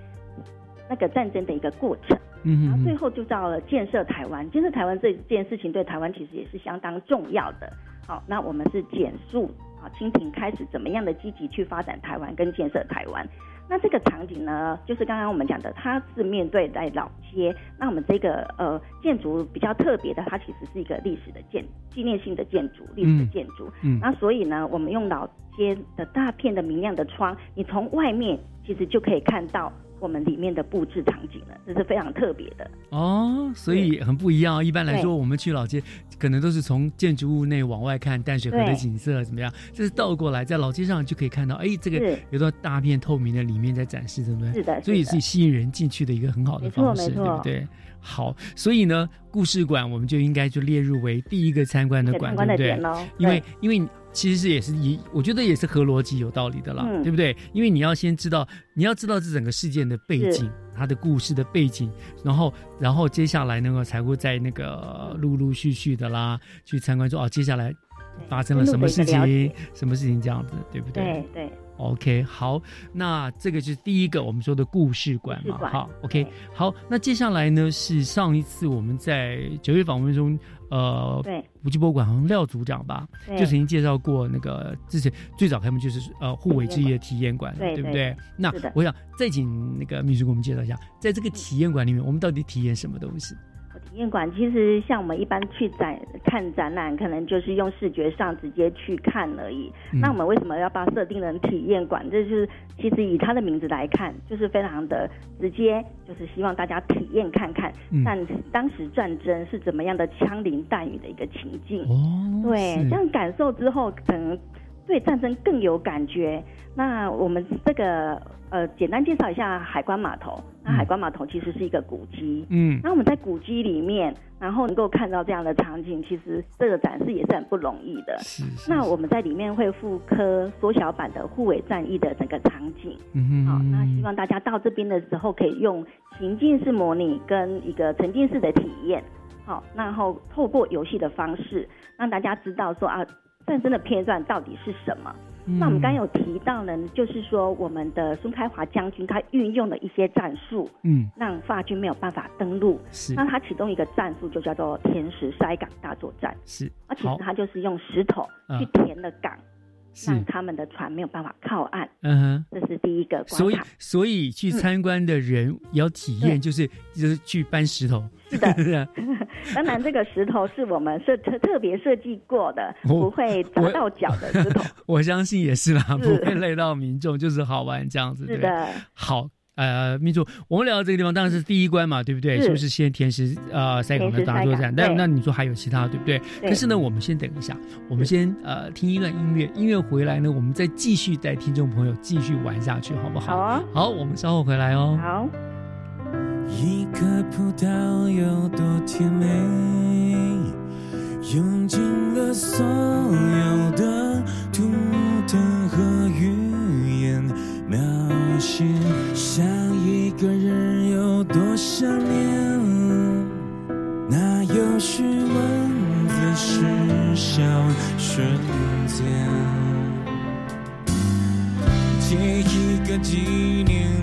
那个战争的一个过程。嗯然后最后就到了建设台湾，建设台湾这件事情对台湾其实也是相当重要的。好，那我们是简述啊，清廷开始怎么样的积极去发展台湾跟建设台湾。那这个场景呢，就是刚刚我们讲的，它是面对在老街。那我们这个呃建筑比较特别的，它其实是一个历史的建纪念性的建筑，历史的建筑。嗯那所以呢，我们用老街的大片的明亮的窗，你从外面其实就可以看到我们里面的布置场景了，这是非常特别的。哦，所以很不一样。一般来说，我们去老街可能都是从建筑物内往外看淡水河的景色怎么样，这是倒过来，在老街上就可以看到，哎，这个有段大片透明的里面在展示，对不对？是的所以是吸引人进去的一个很好的方式，对不对？好，所以呢，故事馆我们就应该就列入为第一个参观的馆，对不对？因为因为其实是也是一，我觉得也是合逻辑有道理的啦，嗯对不对？因为你要先知道，你要知道这整个事件的背景是，它的故事的背景，然后然后接下来呢才会在那个陆陆续续的啦去参观说哦，接下来发生了什么事情，什么事情这样子，对不对？对对。OK，好，那这个就是第一个我们说的故事馆嘛，好，OK，好，那接下来呢是上一次我们在九月访问中，呃，对，古迹博物馆好像廖组长吧，就曾经介绍过那个之前最早开幕就是呃互为之夜的体验馆，对对对不对。对？那我想再请那个秘书给我们介绍一下，在这个体验馆里面，我们到底体验什么东西？体验馆其实像我们一般去展看展览，可能就是用视觉上直接去看而已。嗯那我们为什么要把它设定成体验馆？这就是其实以它的名字来看，就是非常的直接，就是希望大家体验看看，嗯但当时战争是怎么样的枪林弹雨的一个情境。哦对，这样感受之后，可能对战争更有感觉。那我们这个呃，简单介绍一下海关码头。那海关码头其实是一个古迹，嗯，那我们在古迹里面，然后能够看到这样的场景，其实这个展示也是很不容易的。是。那我们在里面会复刻缩小版的护卫战役的整个场景。嗯好，那希望大家到这边的时候，可以用情境式模拟跟一个沉浸式的体验。好，然后透过游戏的方式，让大家知道说啊，战争的片段到底是什么。那我们刚刚有提到呢，就是说我们的孙开华将军他运用了一些战术，嗯，让法军没有办法登陆。是，那他其中一个战术就叫做填石塞港大作战。是，而其实他就是用石头去填了港。让他们的船没有办法靠岸，嗯哼，这是第一个关卡。所以，所以去参观的人要体验，就是就是去搬石头。是的，当然这个石头是我们设特特别设计过的，不会砸到脚的石头。我 相信也是啦，不会累到民众，就是好玩这样子。是的，好。呃，秘书，我们聊到这个地方，当然是第一关嘛，对不对？是不是先填实呃塞港的大作战？那那你说还有其他，对不对？可是呢，我们先等一下，我们先呃听一段音乐，音乐回来呢，我们再继续带听众朋友继续玩下去，好不好？好啊。好，我们稍后回来哦。好。一颗葡萄有多甜美，用尽了所有的图腾和语言描写。想念那又是文字失效瞬间借一个纪念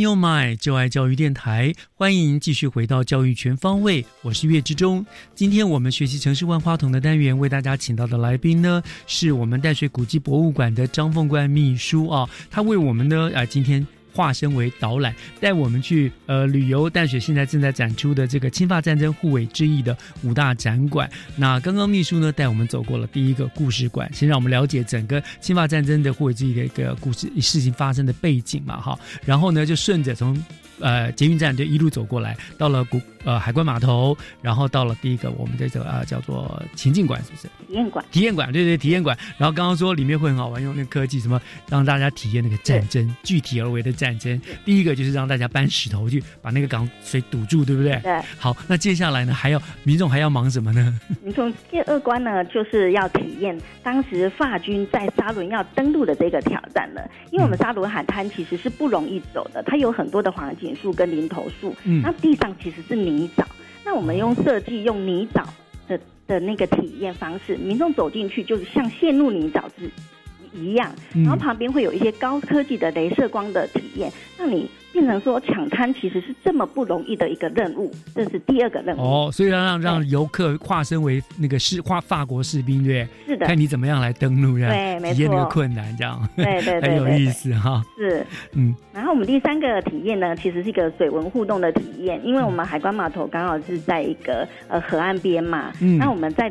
you my 就爱教育电台，欢迎继续回到教育全方位，我是岳志忠。今天我们学习城市万花筒的单元，为大家请到的来宾呢，是我们淡水古迹博物馆的张凤冠秘书啊，他为我们呢啊今天。化身为导览，带我们去呃旅游。淡水现在正在展出的这个侵法战争护卫之翼的五大展馆。那刚刚秘书呢带我们走过了第一个故事馆，先让我们了解整个侵法战争的护卫之翼的一个故事事情发生的背景嘛哈。然后呢就顺着从呃捷运站就一路走过来，到了古。呃，海关码头，然后到了第一个我们的这个呃叫做情境馆，是不是？体验馆。体验馆，对对，体验馆。然后刚刚说里面会很好玩，用那个科技什么让大家体验那个战争，具体而为的战争。第一个就是让大家搬石头去把那个港水堵住，对不对？对。好，那接下来呢，还要民众还要忙什么呢？民 众第二关呢，就是要体验当时法军在沙伦要登陆的这个挑战了。因为我们沙伦海滩其实是不容易走的，它有很多的黄锦树跟林头树，嗯，那地上其实是泥。泥沼，那我们用设计用泥沼的的那个体验方式，民众走进去就是像陷入泥沼之一样，然后旁边会有一些高科技的镭射光的体验，让你。变成说抢滩其实是这么不容易的一个任务，这是第二个任务哦。所以让让让游客化身为那个士化法国士兵，对是的，看你怎么样来登陆，对，体验那个困难，这样对对 很有意思哈。是嗯，然后我们第三个体验呢，其实是一个水文互动的体验，因为我们海关码头刚好是在一个呃河岸边嘛，嗯，那我们在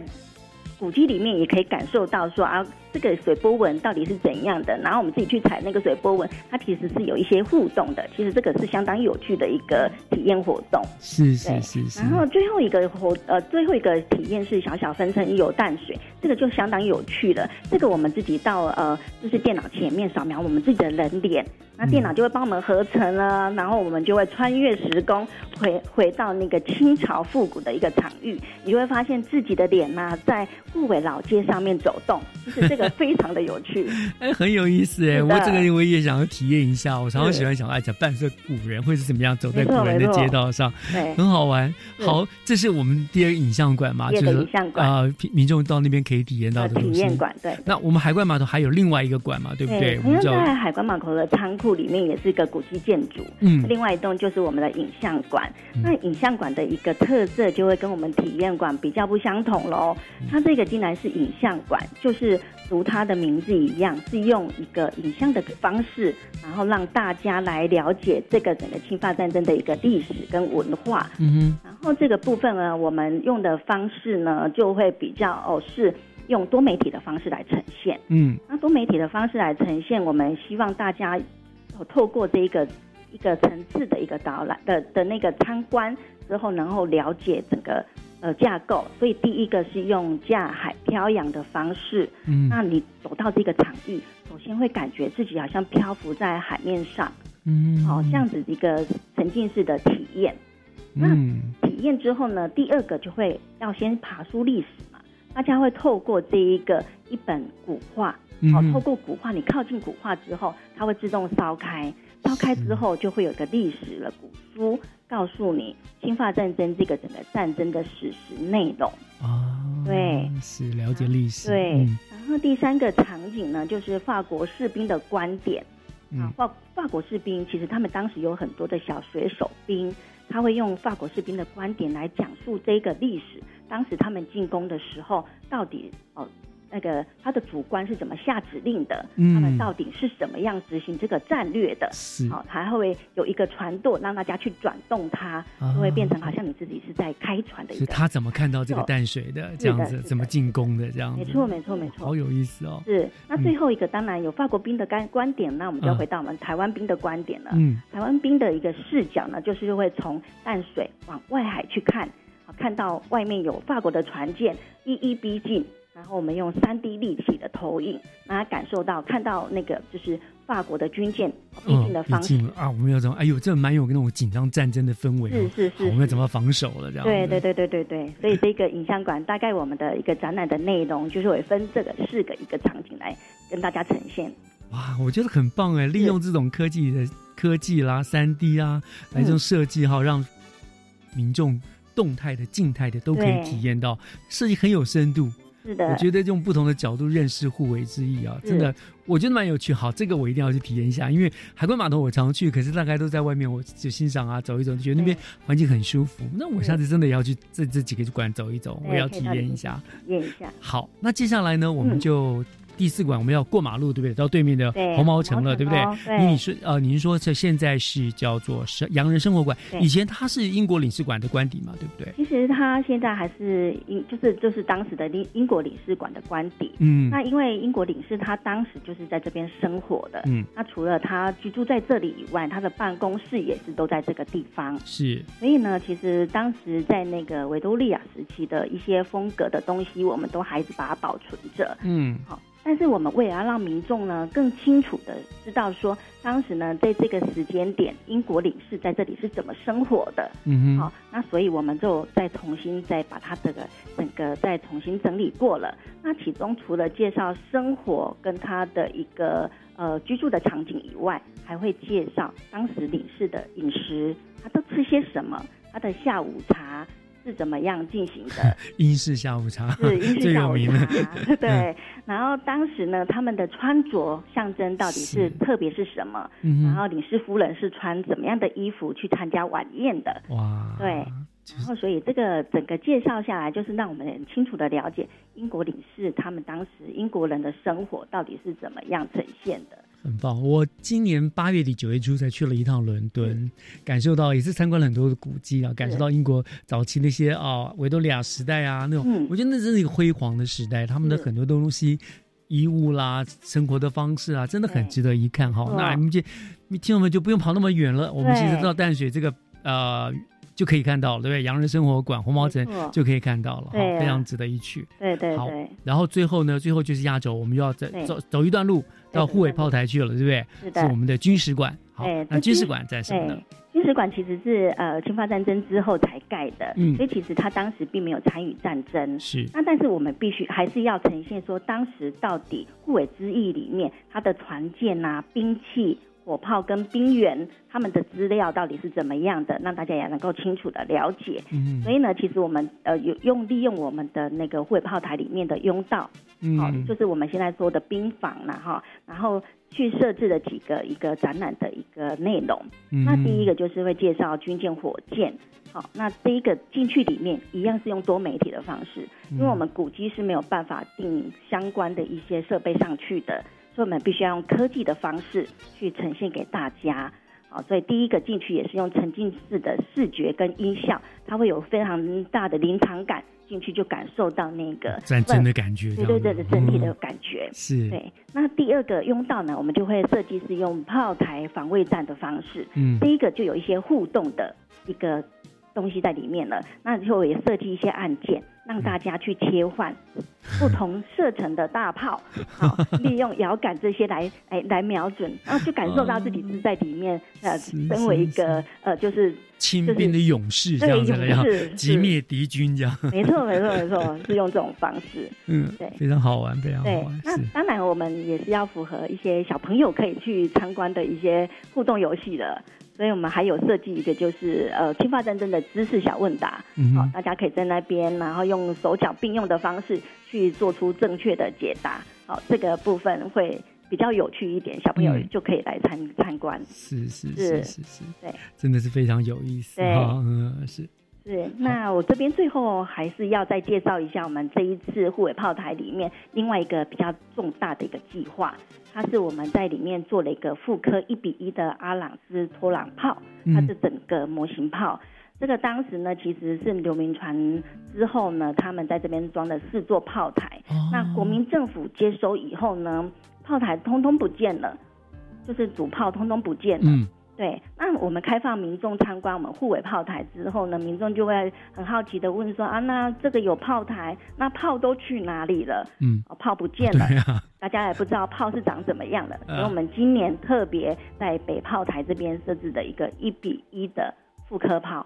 古迹里面也可以感受到说啊。这个水波纹到底是怎样的？然后我们自己去踩那个水波纹，它其实是有一些互动的。其实这个是相当有趣的一个体验活动。是是是是。然后最后一个活呃最后一个体验是小小分成有淡水，这个就相当有趣了。这个我们自己到呃就是电脑前面扫描我们自己的人脸，那电脑就会帮我们合成了，然后我们就会穿越时空回回到那个清朝复古的一个场域，你就会发现自己的脸呐在顾尾老街上面走动，就是这个。得非常的有趣。哎，很有意思哎，我这个我也想要体验一下。我常常喜欢想，哎，讲半色古人会是怎么样走在古人的街道上，对很好玩。好，这是我们第二个影像馆嘛，就是影像馆啊，民民众到那边可以体验到的体。验馆对。那我们海关码头还有另外一个馆嘛，对不对？我同样们在海关码头的仓库里面也是一个古迹建筑，嗯另外一栋就是我们的影像馆。那影像馆的一个特色就会跟我们体验馆比较不相同喽。嗯它这个竟然是影像馆，就是如它的名字一样，是用一个影像的方式，然后让大家来了解这个整个侵犯战争的一个历史跟文化。嗯然后这个部分呢，我们用的方式呢，就会比较哦是用多媒体的方式来呈现。嗯那多媒体的方式来呈现，我们希望大家呃透过这一个一个层次的一个导览的的那个参观之后，能够了解整个呃架构。所以第一个是用架海漂洋的方式，嗯。那你走到这个场域，首先会感觉自己好像漂浮在海面上，嗯，好、这样子一个沉浸式的体验。那体验之后呢，第二个就会要先爬出历史嘛，大家会透过这一个一本古画，好、嗯哼。透过古画，你靠近古画之后，它会自动烧开，烧开之后就会有一个历史的古书，告诉你侵华战争这个整个战争的史实内容。啊，对，是了解历史，对，嗯然后第三个场景呢，就是法国士兵的观点。啊嗯，法法国士兵其实他们当时有很多的小水手兵，他会用法国士兵的观点来讲述这个历史。当时他们进攻的时候，到底哦那个他的主官是怎么下指令的？嗯他们到底是怎么样执行这个战略的？是好、还会有一个船舵让大家去转动它，啊就会变成好像你自己是在开船的一个。是他怎么看到这个淡水的，这样子怎么进攻的，这样子，没错，没错，没错。好有意思哦。是，那嗯最后一个当然有法国兵的观观点，那我们就嗯回到我们台湾兵的观点了。嗯台湾兵的一个视角呢，就是会从淡水往外海去看，啊，看到外面有法国的船舰一一逼近，然后我们用三 D 立体的投影，让他感受到看到那个就是法国的军舰逼近的方式。啊！我们要怎么？哎呦，这蛮有那种紧张战争的氛围哦。是是是我们要怎么防守了？这样子。对对对对对对，所以这个影像馆大概我们的一个展览的内容就是会分这个四个一个场景来跟大家呈现。哇，我觉得很棒哎！利用这种科技的科技啦、三 D 啊，来这种设计哈，让民众动态的、静态的都可以对体验到，设计很有深度。是的，我觉得用不同的角度认识互为之意啊，真的，我觉得蛮有趣。好，这个我一定要去体验一下，因为海关码头我常去，可是大概都在外面，我就欣赏啊，走一走，觉得那边环境很舒服。那我下次真的要去这这几个馆走一走，我也要体验一下。体验一下。好，那接下来呢，我们嗯就第四馆我们要过马路，对不对？到对面的对红毛城了，对不对你你说呃，您说这现在是叫做生洋人生活馆，以前它是英国领事馆的官邸嘛，对不对？其实它现在还是英，就是就是当时的英英国领事馆的官邸。嗯那因为英国领事他当时就是在这边生活的，嗯，那除了他居住在这里以外，他的办公室也是都在这个地方。是所以呢，其实当时在那个维多利亚时期的一些风格的东西，我们都还是把它保存着。嗯好，但是我们为了要让民众呢更清楚的知道说，当时呢在这个时间点，英国领事在这里是怎么生活的。嗯哼好，那所以我们就再重新再把它这个整个再重新整理过了。那其中除了介绍生活跟他的一个呃居住的场景以外，还会介绍当时领事的饮食，他都吃些什么，他的下午茶是怎么样进行的。英式下午茶是英式下午茶，对。然后当时呢，他们的穿着象征到底是特别是什么？嗯然后领事夫人是穿怎么样的衣服去参加晚宴的？哇，对。然后，所以这个整个介绍下来，就是让我们很清楚的了解英国领事他们当时英国人的生活到底是怎么样呈现的。很棒！我今年八月底九月初才去了一趟伦敦，感受到也是参观了很多的古迹啊，感受到英国早期那些啊维多利亚时代啊那种，嗯我觉得那真是一个辉煌的时代，他们的很多东西。衣物啦，生活的方式啊，真的很值得一看哈。哦那你们就听众们就不用跑那么远了，我们其实对到淡水这个呃就可以看到了，对不对？洋人生活馆、红毛城就可以看到了，哈，对啊非常值得一去。好对对对，然后最后呢，最后就是亚洲，我们又要再走走一段路到护卫炮台去了，对不对？是的是我们的军史馆。好，那军军史馆在什么呢？军史馆其实是呃侵华战争之后才盖的，嗯所以其实他当时并没有参与战争。是那但是我们必须还是要呈现说，当时到底护卫之役里面它的船舰啊、兵器、火炮跟兵员他们的资料到底是怎么样的，让大家也能够清楚的了解。嗯所以呢，其实我们呃有用利用我们的那个护卫炮台里面的甬道，嗯好、就是我们现在说的兵房啦哈，然后去设置了几个一个展览的一个内容。嗯那第一个就是会介绍军舰、火箭。好，那第一个进去里面一样是用多媒体的方式，因为我们古迹是没有办法定相关的一些设备上去的，所以我们必须要用科技的方式去呈现给大家。好，所以第一个进去也是用沉浸式的视觉跟音效，它会有非常大的临场感，进去就感受到那个战争的感觉，对对对的整体的嗯感觉。是，对，那第二个拥道呢，我们就会设计是用炮台防卫战的方式。嗯第一个就有一些互动的一个东西在里面了，那就也设计一些按键，让大家去切换 不同射程的大炮，好，利用遥感这些来来来瞄准，然后就感受到自己是在里面，呃，身为一个呃，就是轻兵的勇士这样子击灭敌军这样。没错没错没错，是用这种方式。嗯，对。非常好玩，非常好玩，，那是。当然我们也是要符合一些小朋友可以去参观的一些互动游戏的，所以我们还有设计一个就是呃侵华战争的知识小问答，好、嗯好大家可以在那边，然后用手脚并用的方式去做出正确的解答，好、这个部分会比较有趣一点，小朋友嗯。就可以来参参观。是是是。是是是，对。真的是非常有意思对。哈，嗯，是，是，那我这边最后还是要再介绍一下我们这一次护卫炮台里面另外一个比较重大的一个计划，它是我们在里面做了一个复刻一比一的阿朗斯托朗炮，它嗯是整个模型炮。这个当时呢，其实是刘铭传之后呢，他们在这边装了四座炮台。那国民政府接收以后呢，炮台通通不见了，就是主炮通通不见了。嗯对，那我们开放民众参观我们护卫炮台之后呢，民众就会很好奇的问说啊，那这个有炮台，那炮都去哪里了？嗯，哦，炮不见了，啊大家也不知道炮是长怎么样的，嗯所以我们今年特别在北炮台这边设置的一个一比一的复刻炮。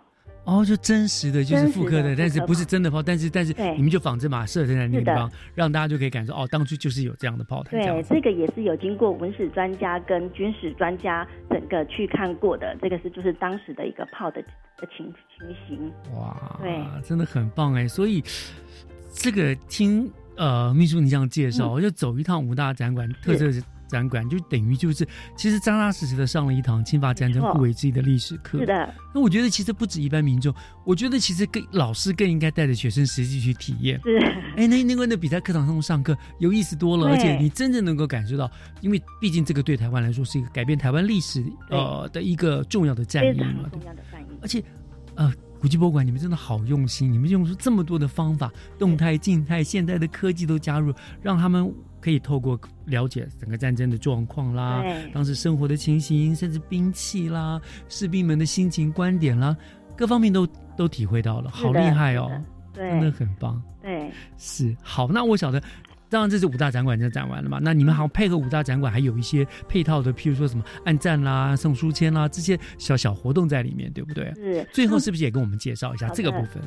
哦，就真实的，就是复刻的，的但是不是真的炮，但是但是你们就仿制马设在那个地方，让大家就可以感受哦，当初就是有这样的炮台，对，这个也是有经过文史专家跟军史专家整个去看过的，这个是就是当时的一个炮的的情情形。哇，对，真的很棒哎！所以这个听呃秘书你这样介绍，嗯。我就走一趟五大展馆特色展馆，就等于就是其实扎扎实实的上了一堂侵华战争没错护卫之役的历史课。是的，那我觉得其实不止一般民众，我觉得其实更老师更应该带着学生实际去体验。是，哎，那那个那比在课堂上上课有意思多了，而且你真正能够感受到，因为毕竟这个对台湾来说是一个改变台湾历史呃的一个重要的战役嘛，重要的战役。而且，呃，古迹博物馆你们真的好用心，你们用出这么多的方法，动态、静态、现代的科技都加入，让他们可以透过了解整个战争的状况啦，当时生活的情形，甚至兵器啦、士兵们的心情、观点啦，各方面都都体会到了，好厉害哦，对。真的很棒。对，是好，那我晓得，当然这是五大展馆就展完了嘛。那你们好像配合五大展馆，还有一些配套的，譬如说什么按赞啦、送书签啦这些小小活动在里面，对不对？是最后是不是也跟我们介绍一下这个部分？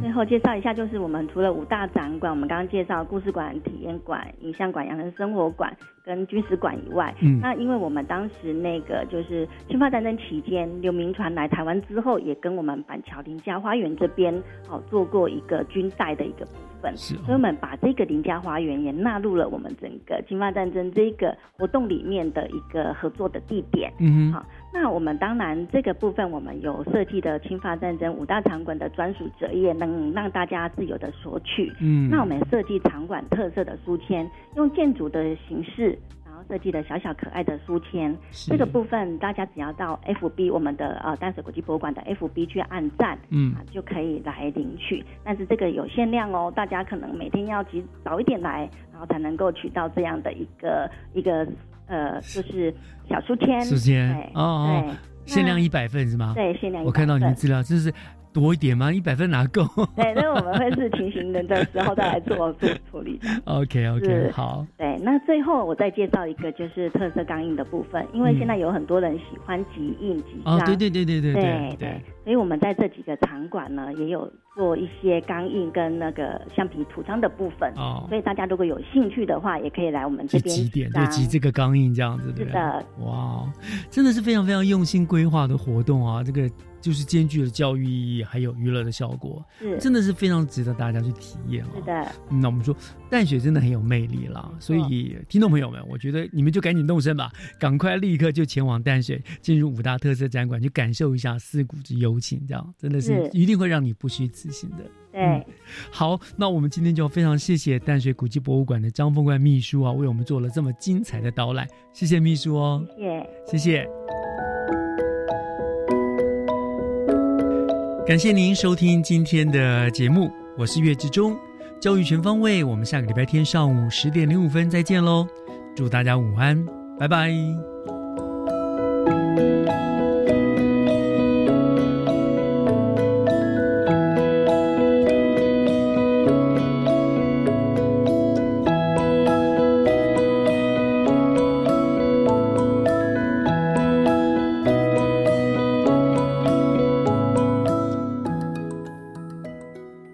最后介绍一下，就是我们除了五大展馆，我们刚刚介绍故事馆、体验馆、影像馆、养人生活馆跟军事馆以外，嗯那因为我们当时那个就是侵华战争期间，刘铭传来台湾之后，也跟我们板桥林家花园这边哦做过一个军代的一个部分，是哦所以我们把这个林家花园也纳入了我们整个侵华战争这个活动里面的一个合作的地点。嗯哼好，那我们当然这个部分我们有设计的侵发战争五大场馆的专属折页，能让大家自由的索取。嗯那我们设计场馆特色的书签，用建筑的形式。然后设计的小小可爱的书签，是这个部分大家只要到 FB 我们的呃淡水国际博物馆的 FB 去按赞，嗯啊就可以来领取。但是这个有限量哦，大家可能每天要及早一点来，然后才能够取到这样的一个一个呃，就是小书签。书签对哦限量一百份是吗？对限量100我看到你的资料，就是多一点吗？一百分哪够？对，那我们会是情形人的时候再来做做处理的。OK OK，好。对，那最后我再介绍一个就是特色钢印的部分，因为现在有很多人喜欢集印集章。哦，对对对对对对对。所以我们在这几个场馆呢，也有做一些钢印跟那个橡皮涂章的部分。哦。所以大家如果有兴趣的话，也可以来我们这边集点，对，集这个钢印这样子，对是的。哇，真的是非常非常用心规划的活动啊！这个。就是兼具了教育意义，还有娱乐的效果，是。真的是非常值得大家去体验啊！是的，那我们说淡水真的很有魅力啦，所以听众朋友们，我觉得你们就赶紧动身吧，赶快立刻就前往淡水，进入五大特色展馆，去感受一下四谷之幽情，这样真的是一定会让你不虚此行的。对，好，那我们今天就非常谢谢淡水古迹博物馆的张凤冠秘书啊，为我们做了这么精彩的导览，谢谢秘书哦，谢谢，谢谢。感谢您收听今天的节目，我是岳志忠，教育全方位，我们下个礼拜天上午十点零五分再见喽，祝大家午安，拜拜。